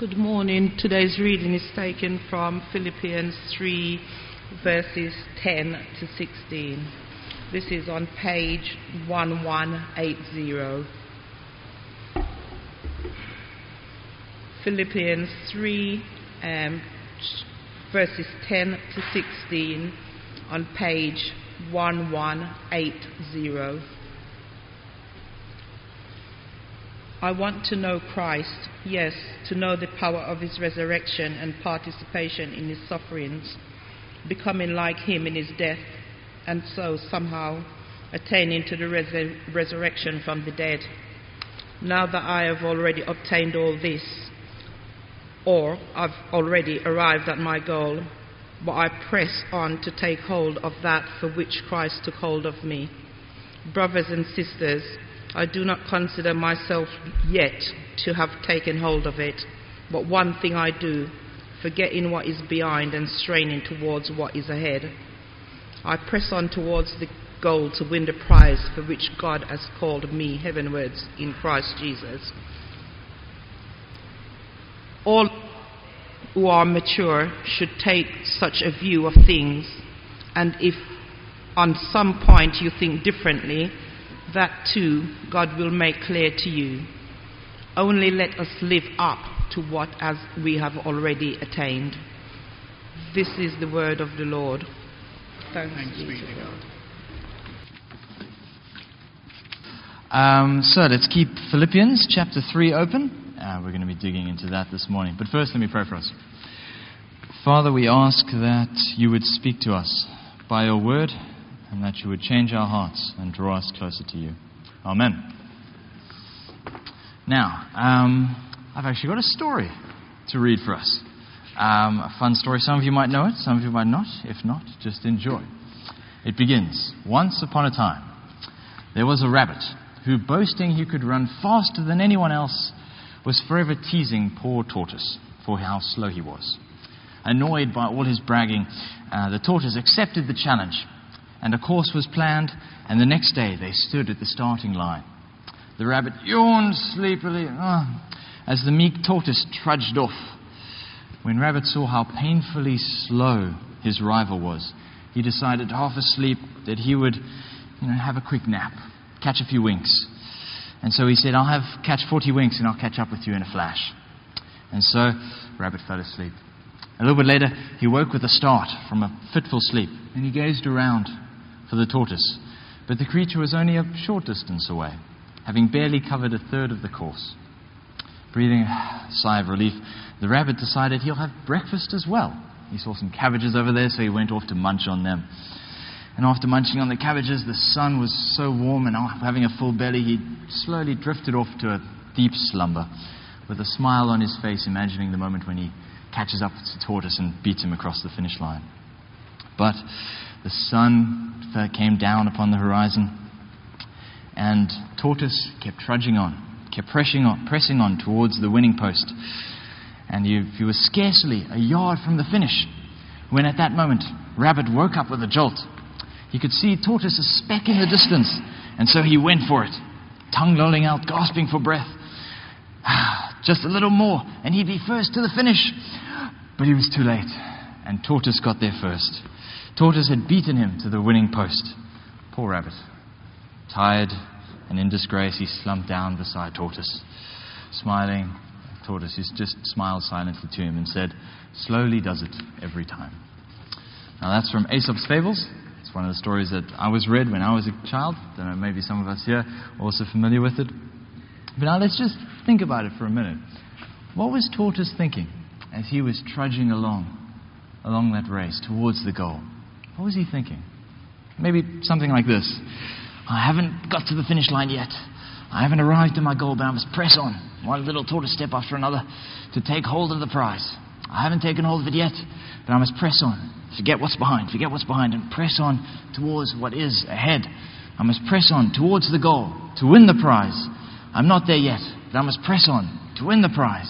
Good morning. Today's reading is taken from Philippians 3, verses 10 to 16. This is on page 1180. Philippians 3, um, verses 10 to 16 on page 1180. I want to know Christ, yes, to know the power of his resurrection and participation in his sufferings, becoming like him in his death, and so somehow attaining to the resur- resurrection from the dead. Now that I have already obtained all this, or I've already arrived at my goal, but I press on to take hold of that for which Christ took hold of me. Brothers and sisters, I do not consider myself yet to have taken hold of it, but one thing I do, forgetting what is behind and straining towards what is ahead. I press on towards the goal to win the prize for which God has called me heavenwards in Christ Jesus. All who are mature should take such a view of things, and if on some point you think differently, that too God will make clear to you. Only let us live up to what as we have already attained. This is the word of the Lord. Thanks, Thanks be be to to God. Um, so let's keep Philippians chapter 3 open. Uh, we're going to be digging into that this morning. But first, let me pray for us. Father, we ask that you would speak to us by your word and that you would change our hearts and draw us closer to you. Amen. Now, um, I've actually got a story to read for us. Um, a fun story. Some of you might know it, some of you might not. If not, just enjoy. It begins Once upon a time, there was a rabbit who, boasting he could run faster than anyone else, was forever teasing poor Tortoise for how slow he was. Annoyed by all his bragging, uh, the tortoise accepted the challenge, and a course was planned, and the next day they stood at the starting line. The rabbit yawned sleepily ah, as the meek tortoise trudged off. When Rabbit saw how painfully slow his rival was, he decided, half asleep, that he would you know, have a quick nap, catch a few winks. And so he said, I'll have catch 40 winks and I'll catch up with you in a flash. And so Rabbit fell asleep. A little bit later, he woke with a start from a fitful sleep, and he gazed around for the tortoise. But the creature was only a short distance away, having barely covered a third of the course. Breathing a sigh of relief, the rabbit decided he'll have breakfast as well. He saw some cabbages over there, so he went off to munch on them. And after munching on the cabbages, the sun was so warm, and having a full belly, he slowly drifted off to a deep slumber, with a smile on his face, imagining the moment when he catches up the tortoise and beats him across the finish line. But the sun came down upon the horizon, and Tortoise kept trudging on, kept pressing on, pressing on towards the winning post. And he, he was scarcely a yard from the finish when, at that moment, Rabbit woke up with a jolt. He could see Tortoise's speck in the distance, and so he went for it, tongue lolling out, gasping for breath. Ah, just a little more, and he'd be first to the finish. But he was too late, and Tortoise got there first. Tortoise had beaten him to the winning post. Poor Rabbit. Tired and in disgrace, he slumped down beside Tortoise. Smiling, Tortoise just smiled silently to him and said, Slowly does it every time. Now that's from Aesop's Fables. It's one of the stories that I was read when I was a child. Don't know, maybe some of us here are also familiar with it. But now let's just think about it for a minute. What was Tortoise thinking as he was trudging along, along that race towards the goal? What was he thinking? Maybe something like this I haven't got to the finish line yet. I haven't arrived at my goal, but I must press on, one little tortoise step after another, to take hold of the prize. I haven't taken hold of it yet, but I must press on. Forget what's behind, forget what's behind, and press on towards what is ahead. I must press on towards the goal to win the prize. I'm not there yet, but I must press on to win the prize.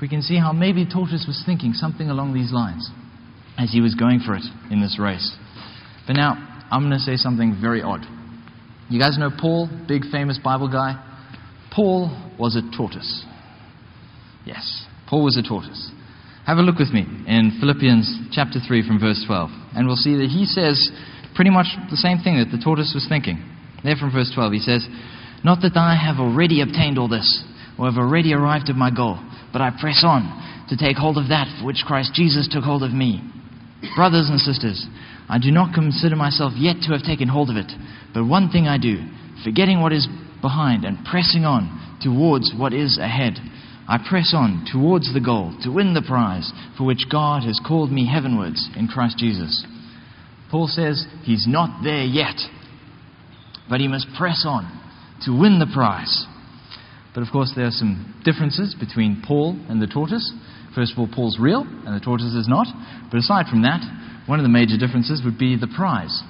We can see how maybe Tortoise was thinking something along these lines as he was going for it in this race. But now, I'm going to say something very odd. You guys know Paul, big famous Bible guy? Paul was a tortoise. Yes, Paul was a tortoise. Have a look with me in Philippians chapter 3 from verse 12, and we'll see that he says pretty much the same thing that the tortoise was thinking. There from verse 12, he says, Not that I have already obtained all this, or have already arrived at my goal, but I press on to take hold of that for which Christ Jesus took hold of me. Brothers and sisters, I do not consider myself yet to have taken hold of it, but one thing I do, forgetting what is behind and pressing on towards what is ahead. I press on towards the goal to win the prize for which God has called me heavenwards in Christ Jesus. Paul says he's not there yet, but he must press on to win the prize. But of course, there are some differences between Paul and the tortoise. First of all, Paul's real and the tortoise is not. But aside from that, one of the major differences would be the prize.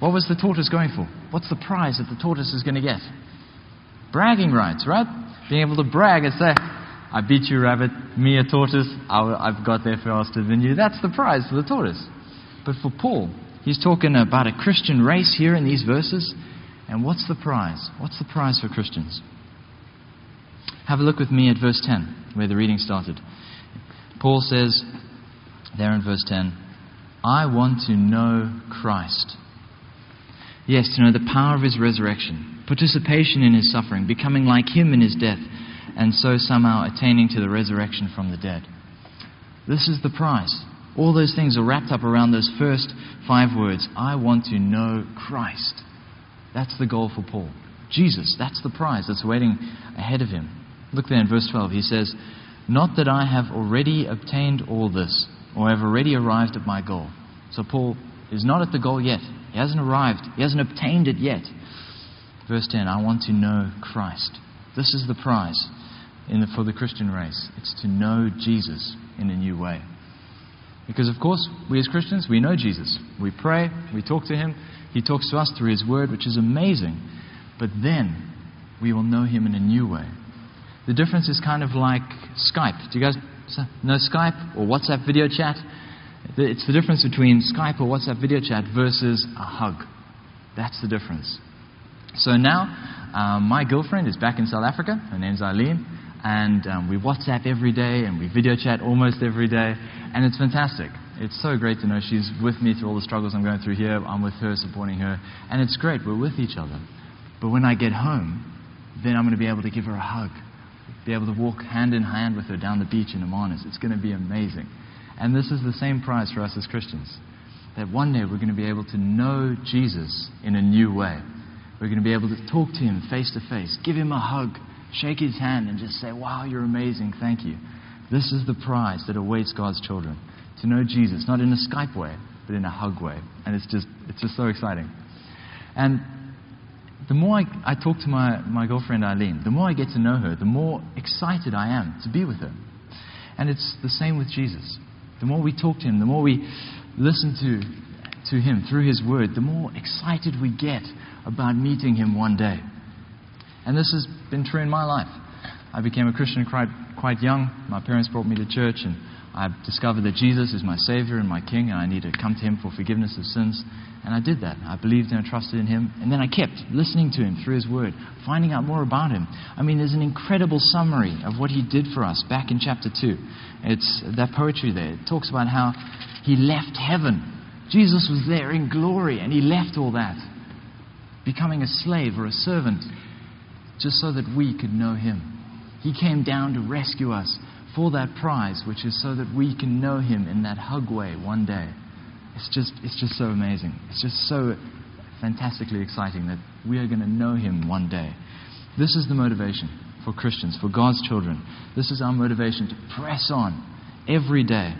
What was the tortoise going for? What's the prize that the tortoise is going to get? Bragging rights, right? Being able to brag and say, I beat you, rabbit, me, a tortoise, I've got there faster than you. That's the prize for the tortoise. But for Paul, he's talking about a Christian race here in these verses. And what's the prize? What's the prize for Christians? Have a look with me at verse 10, where the reading started. Paul says there in verse 10, I want to know Christ. Yes, to know the power of his resurrection, participation in his suffering, becoming like him in his death, and so somehow attaining to the resurrection from the dead. This is the prize. All those things are wrapped up around those first five words I want to know Christ. That's the goal for Paul. Jesus, that's the prize that's waiting ahead of him. Look there in verse 12. He says, not that I have already obtained all this, or have already arrived at my goal. So Paul is not at the goal yet. He hasn't arrived. He hasn't obtained it yet. Verse 10 I want to know Christ. This is the prize the, for the Christian race. It's to know Jesus in a new way. Because, of course, we as Christians, we know Jesus. We pray, we talk to Him. He talks to us through His Word, which is amazing. But then we will know Him in a new way. The difference is kind of like Skype. Do you guys know Skype or WhatsApp video chat? It's the difference between Skype or WhatsApp video chat versus a hug. That's the difference. So now, um, my girlfriend is back in South Africa. Her name's Eileen. And um, we WhatsApp every day and we video chat almost every day. And it's fantastic. It's so great to know she's with me through all the struggles I'm going through here. I'm with her, supporting her. And it's great. We're with each other. But when I get home, then I'm going to be able to give her a hug be able to walk hand in hand with her down the beach in Hermanus. It's going to be amazing. And this is the same prize for us as Christians. That one day we're going to be able to know Jesus in a new way. We're going to be able to talk to him face to face, give him a hug, shake his hand, and just say, Wow, you're amazing. Thank you. This is the prize that awaits God's children. To know Jesus, not in a Skype way, but in a hug way. And it's just, it's just so exciting. And the more I, I talk to my, my girlfriend Eileen, the more I get to know her, the more excited I am to be with her. And it's the same with Jesus. The more we talk to him, the more we listen to, to him through his word, the more excited we get about meeting him one day. And this has been true in my life. I became a Christian quite, quite young. My parents brought me to church, and I discovered that Jesus is my Savior and my King, and I need to come to Him for forgiveness of sins. And I did that. I believed and I trusted in Him. And then I kept listening to Him through His Word, finding out more about Him. I mean, there's an incredible summary of what He did for us back in chapter 2. It's that poetry there. It talks about how He left heaven. Jesus was there in glory, and He left all that, becoming a slave or a servant, just so that we could know Him. He came down to rescue us for that prize, which is so that we can know Him in that hug way one day. It's just, it's just so amazing. It's just so fantastically exciting that we are going to know Him one day. This is the motivation for Christians, for God's children. This is our motivation to press on every day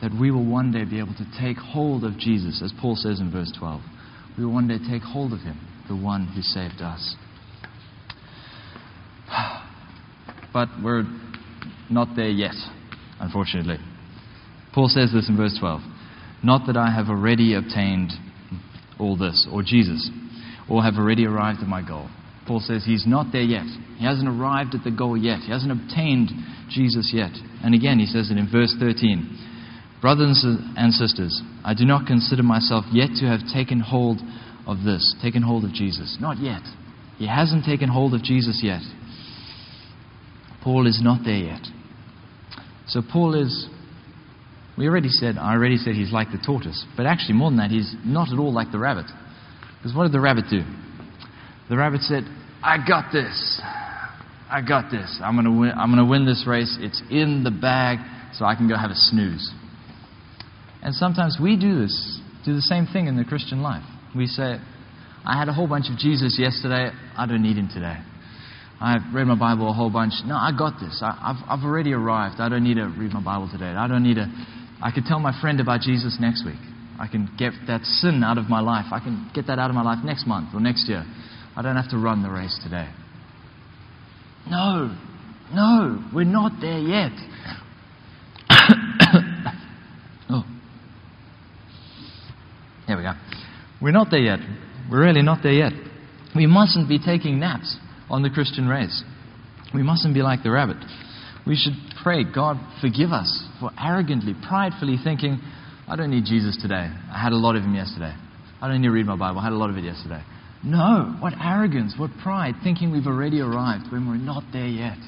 that we will one day be able to take hold of Jesus, as Paul says in verse 12. We will one day take hold of Him, the one who saved us. But we're not there yet, unfortunately. Paul says this in verse 12 Not that I have already obtained all this, or Jesus, or have already arrived at my goal. Paul says he's not there yet. He hasn't arrived at the goal yet. He hasn't obtained Jesus yet. And again, he says it in verse 13 Brothers and sisters, I do not consider myself yet to have taken hold of this, taken hold of Jesus. Not yet. He hasn't taken hold of Jesus yet. Paul is not there yet. So Paul is, we already said, I already said he's like the tortoise, but actually more than that, he's not at all like the rabbit. Because what did the rabbit do? The rabbit said, I got this. I got this. I'm going to win, I'm going to win this race. It's in the bag, so I can go have a snooze. And sometimes we do this, do the same thing in the Christian life. We say, I had a whole bunch of Jesus yesterday. I don't need him today. I've read my Bible a whole bunch. No, I got this. I, have I've already arrived. I don't need to read my Bible today. I don't need to. I could tell my friend about Jesus next week. I can get that sin out of my life. I can get that out of my life next month or next year. I don't have to run the race today. No, no, we're not there yet. oh. There we go. We're not there yet. We're really not there yet. We mustn't be taking naps on the Christian race. We mustn't be like the rabbit. We should pray, God, forgive us for arrogantly, pridefully thinking, I don't need Jesus today. I had a lot of him yesterday. I don't need to read my Bible. I had a lot of it yesterday. No, what arrogance, what pride, thinking we've already arrived when we're not there yet.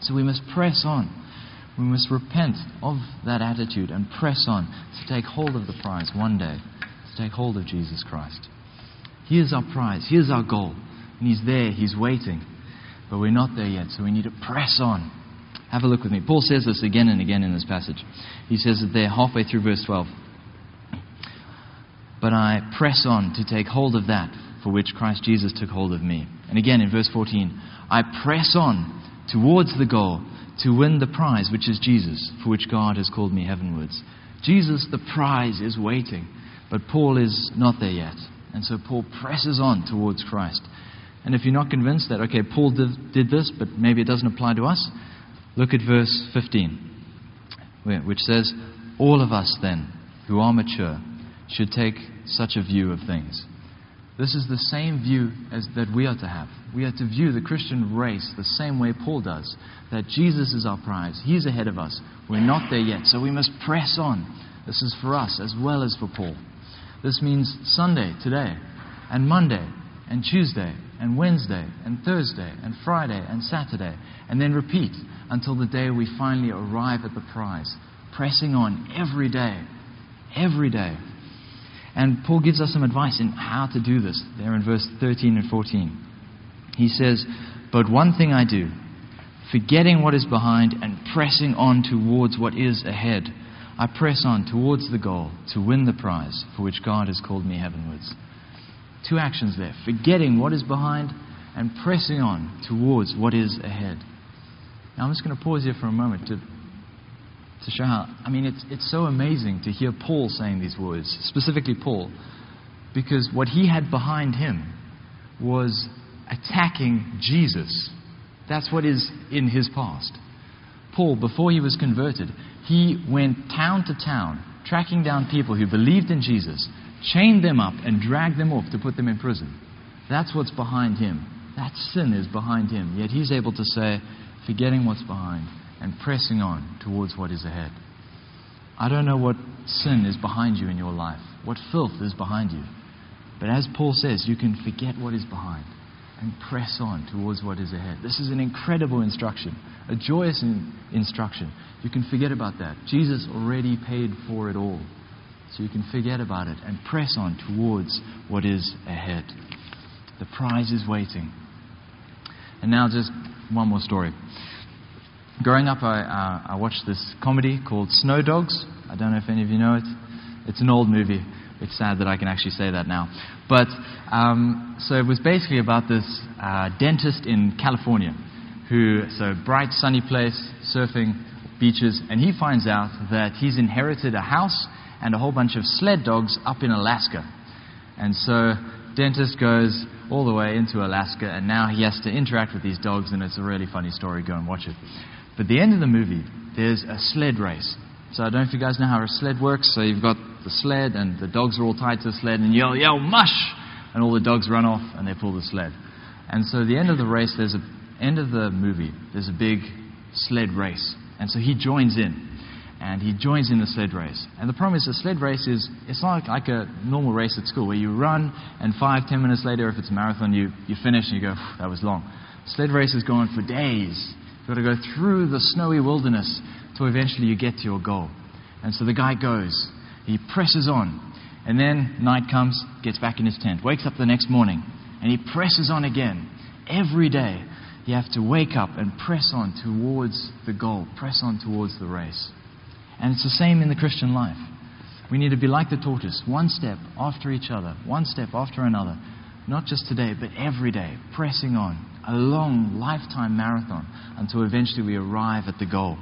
So we must press on. We must repent of that attitude and press on to take hold of the prize one day, to take hold of Jesus Christ. Here's our prize, here's our goal. And He's there, He's waiting. But we're not there yet, so we need to press on. Have a look with me. Paul says this again and again in this passage. He says it there halfway through verse 12. But I press on to take hold of that for which Christ Jesus took hold of me. And again in verse 14, I press on towards the goal to win the prize, which is Jesus, for which God has called me heavenwards. Jesus, the prize, is waiting, but Paul is not there yet. And so Paul presses on towards Christ. And if you're not convinced that, okay, Paul did, did this, but maybe it doesn't apply to us, look at verse 15, which says, All of us then, who are mature, should take such a view of things. This is the same view as that we are to have. We are to view the Christian race the same way Paul does. That Jesus is our prize. He's ahead of us. We're not there yet, so we must press on. This is for us as well as for Paul. This means Sunday, today, and Monday, and Tuesday, and Wednesday, and Thursday, and Friday, and Saturday, and then repeat until the day we finally arrive at the prize. Pressing on every day. Every day. And Paul gives us some advice in how to do this there in verse 13 and 14. He says, But one thing I do, forgetting what is behind and pressing on towards what is ahead, I press on towards the goal to win the prize for which God has called me heavenwards. Two actions there forgetting what is behind and pressing on towards what is ahead. Now, I'm just going to pause here for a moment to to show how. I mean, it's, it's so amazing to hear Paul saying these words, specifically Paul, because what he had behind him was attacking Jesus. That's what is in his past. Paul, before he was converted, he went town to town, tracking down people who believed in Jesus, chained them up, and dragged them off to put them in prison. That's what's behind him. That sin is behind him. Yet he's able to say, forgetting what's behind, and pressing on towards what is ahead. I don't know what sin is behind you in your life, what filth is behind you. But as Paul says, you can forget what is behind and press on towards what is ahead. This is an incredible instruction, a joyous in- instruction. You can forget about that. Jesus already paid for it all. So you can forget about it and press on towards what is ahead. The prize is waiting. And now, just one more story. Growing up, I, uh, I watched this comedy called Snow Dogs. I don't know if any of you know it. It's an old movie. It's sad that I can actually say that now. But um, so it was basically about this uh, dentist in California who, so bright, sunny place, surfing, beaches, and he finds out that he's inherited a house and a whole bunch of sled dogs up in Alaska. And so dentist goes all the way into Alaska, and now he has to interact with these dogs, and it's a really funny story. Go and watch it. But the end of the movie, there's a sled race. So I don't know if you guys know how a sled works. So you've got the sled, and the dogs are all tied to the sled, and you yell, yell, mush! And all the dogs run off, and they pull the sled. And so the end of the race, there's a end of the movie, there's a big sled race. And so he joins in. And he joins in the sled race. And the problem is the sled race is, it's not like a normal race at school where you run and five, ten minutes later, if it's a marathon, you, you finish and you go, that was long. Sled race is going for days. You've got to go through the snowy wilderness until eventually you get to your goal. And so the guy goes, he presses on, and then night comes, gets back in his tent, wakes up the next morning, and he presses on again. Every day, you have to wake up and press on towards the goal, press on towards the race. And it's the same in the Christian life. We need to be like the tortoise, one step after each other, one step after another, not just today, but every day, pressing on, a long lifetime marathon until eventually we arrive at the goal.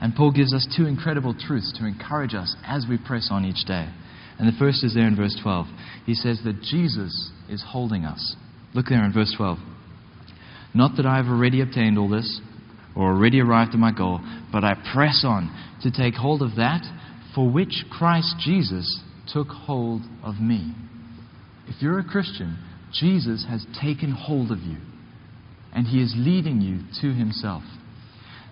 And Paul gives us two incredible truths to encourage us as we press on each day. And the first is there in verse 12. He says that Jesus is holding us. Look there in verse 12. Not that I have already obtained all this or already arrived at my goal, but I press on to take hold of that for which Christ Jesus took hold of me. If you're a Christian, Jesus has taken hold of you, and he is leading you to himself.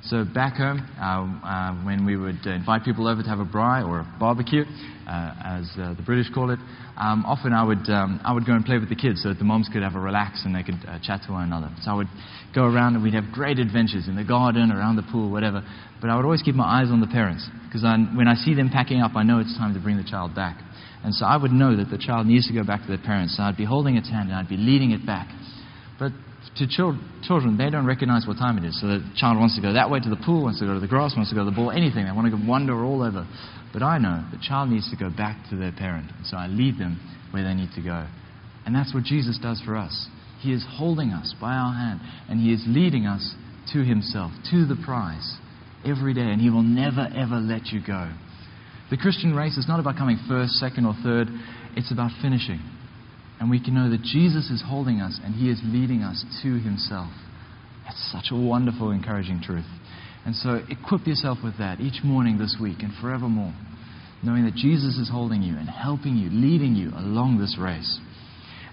So back home, uh, uh, when we would uh, invite people over to have a braai or a barbecue, uh, as uh, the British call it, um, often I would um, I would go and play with the kids so that the moms could have a relax and they could uh, chat to one another. So I would go around and we'd have great adventures in the garden, around the pool, whatever. But I would always keep my eyes on the parents because when I see them packing up, I know it's time to bring the child back. And so I would know that the child needs to go back to their parents. So I'd be holding its hand and I'd be leading it back. But to children, they don't recognize what time it is. So the child wants to go that way to the pool, wants to go to the grass, wants to go to the ball, anything. They want to wander all over. But I know the child needs to go back to their parent. So I lead them where they need to go. And that's what Jesus does for us. He is holding us by our hand, and He is leading us to Himself, to the prize, every day. And He will never, ever let you go. The Christian race is not about coming first, second, or third, it's about finishing. And we can know that Jesus is holding us and He is leading us to Himself. It's such a wonderful, encouraging truth. And so equip yourself with that each morning this week and forevermore, knowing that Jesus is holding you and helping you, leading you along this race.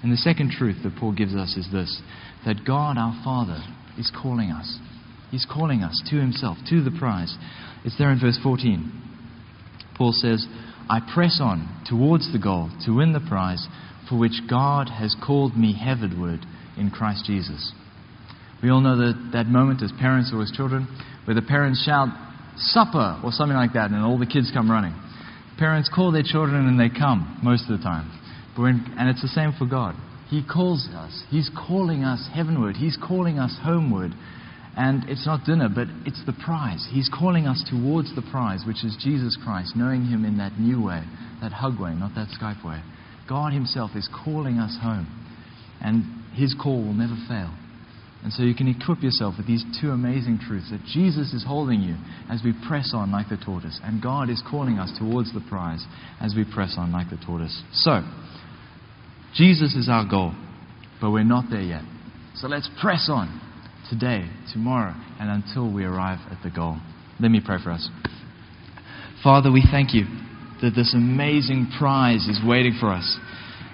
And the second truth that Paul gives us is this that God, our Father, is calling us. He's calling us to Himself, to the prize. It's there in verse 14. Paul says, I press on towards the goal to win the prize for which God has called me heavenward in Christ Jesus. We all know that, that moment as parents or as children where the parents shout, supper, or something like that, and all the kids come running. Parents call their children and they come most of the time. When, and it's the same for God. He calls us. He's calling us heavenward. He's calling us homeward. And it's not dinner, but it's the prize. He's calling us towards the prize, which is Jesus Christ, knowing Him in that new way, that hug way, not that Skype way. God Himself is calling us home. And His call will never fail. And so you can equip yourself with these two amazing truths that Jesus is holding you as we press on like the tortoise, and God is calling us towards the prize as we press on like the tortoise. So, Jesus is our goal, but we're not there yet. So let's press on today, tomorrow, and until we arrive at the goal. Let me pray for us. Father, we thank you that this amazing prize is waiting for us.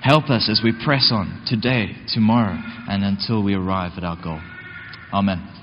Help us as we press on today, tomorrow, and until we arrive at our goal. Amen.